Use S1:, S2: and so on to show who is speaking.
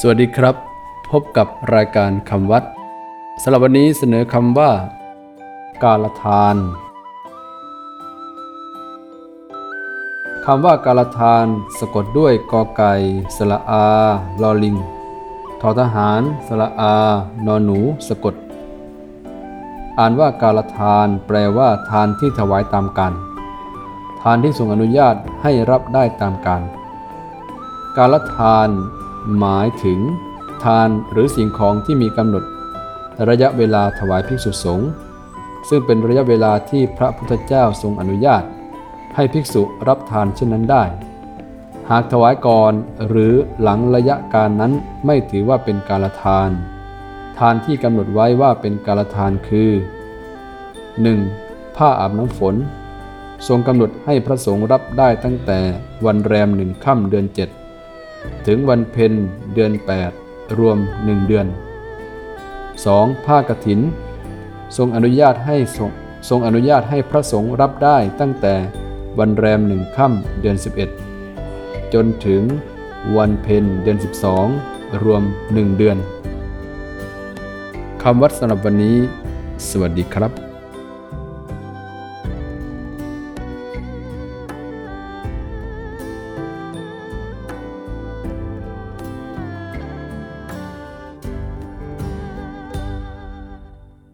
S1: สวัสดีครับ พบกับรายการคำวัดสำหรับวันนี้เสนอคำว่า กาลทานคำว่ากาลทาน สะกดด้วยกอไก่สระอา ลอลิง ทอทหารสระอา นอหนู สะกด อ่านว่ากาลทาน แปลว่า ทานที่ถวายตามกันทานที่ทรงอนุญาตให้รับได้ตามการ การละทาน หมายถึง ทานหรือสิ่งของที่มีกำหนด ระยะเวลาถวายภิกษุสงฆ์ซึ่งเป็นระยะเวลาที่พระพุทธเจ้าทรงอนุญาต ให้ภิกษุรับทานเช่นนั้นได้ หากถวายก่อนหรือหลังระยะการนั้นไม่ถือว่าเป็นการละทาน ทานที่กำหนดไว้ว่าเป็นการละทานคือ 1. ผ้าอาบน้ำฝน ทรงกำหนดให้พระสงฆ์รับได้ตั้งแต่วันแรมหนึ่งค่ำเดือน7 ถึงวันเพ็ญเดือน 8 รวม 1 เดือน 2. ผ้ากฐิน ทรงอนุญาตให้ทรงทรงอนุญาตให้พระสงฆ์รับได้ตั้งแต่วันแรมหนึ่งค่ำเดือน 11 จนถึงวันเพ็ญเดือน 12 รวม 1 เดือนคำวัดสำหรับวันนี้ สวัสดีครับ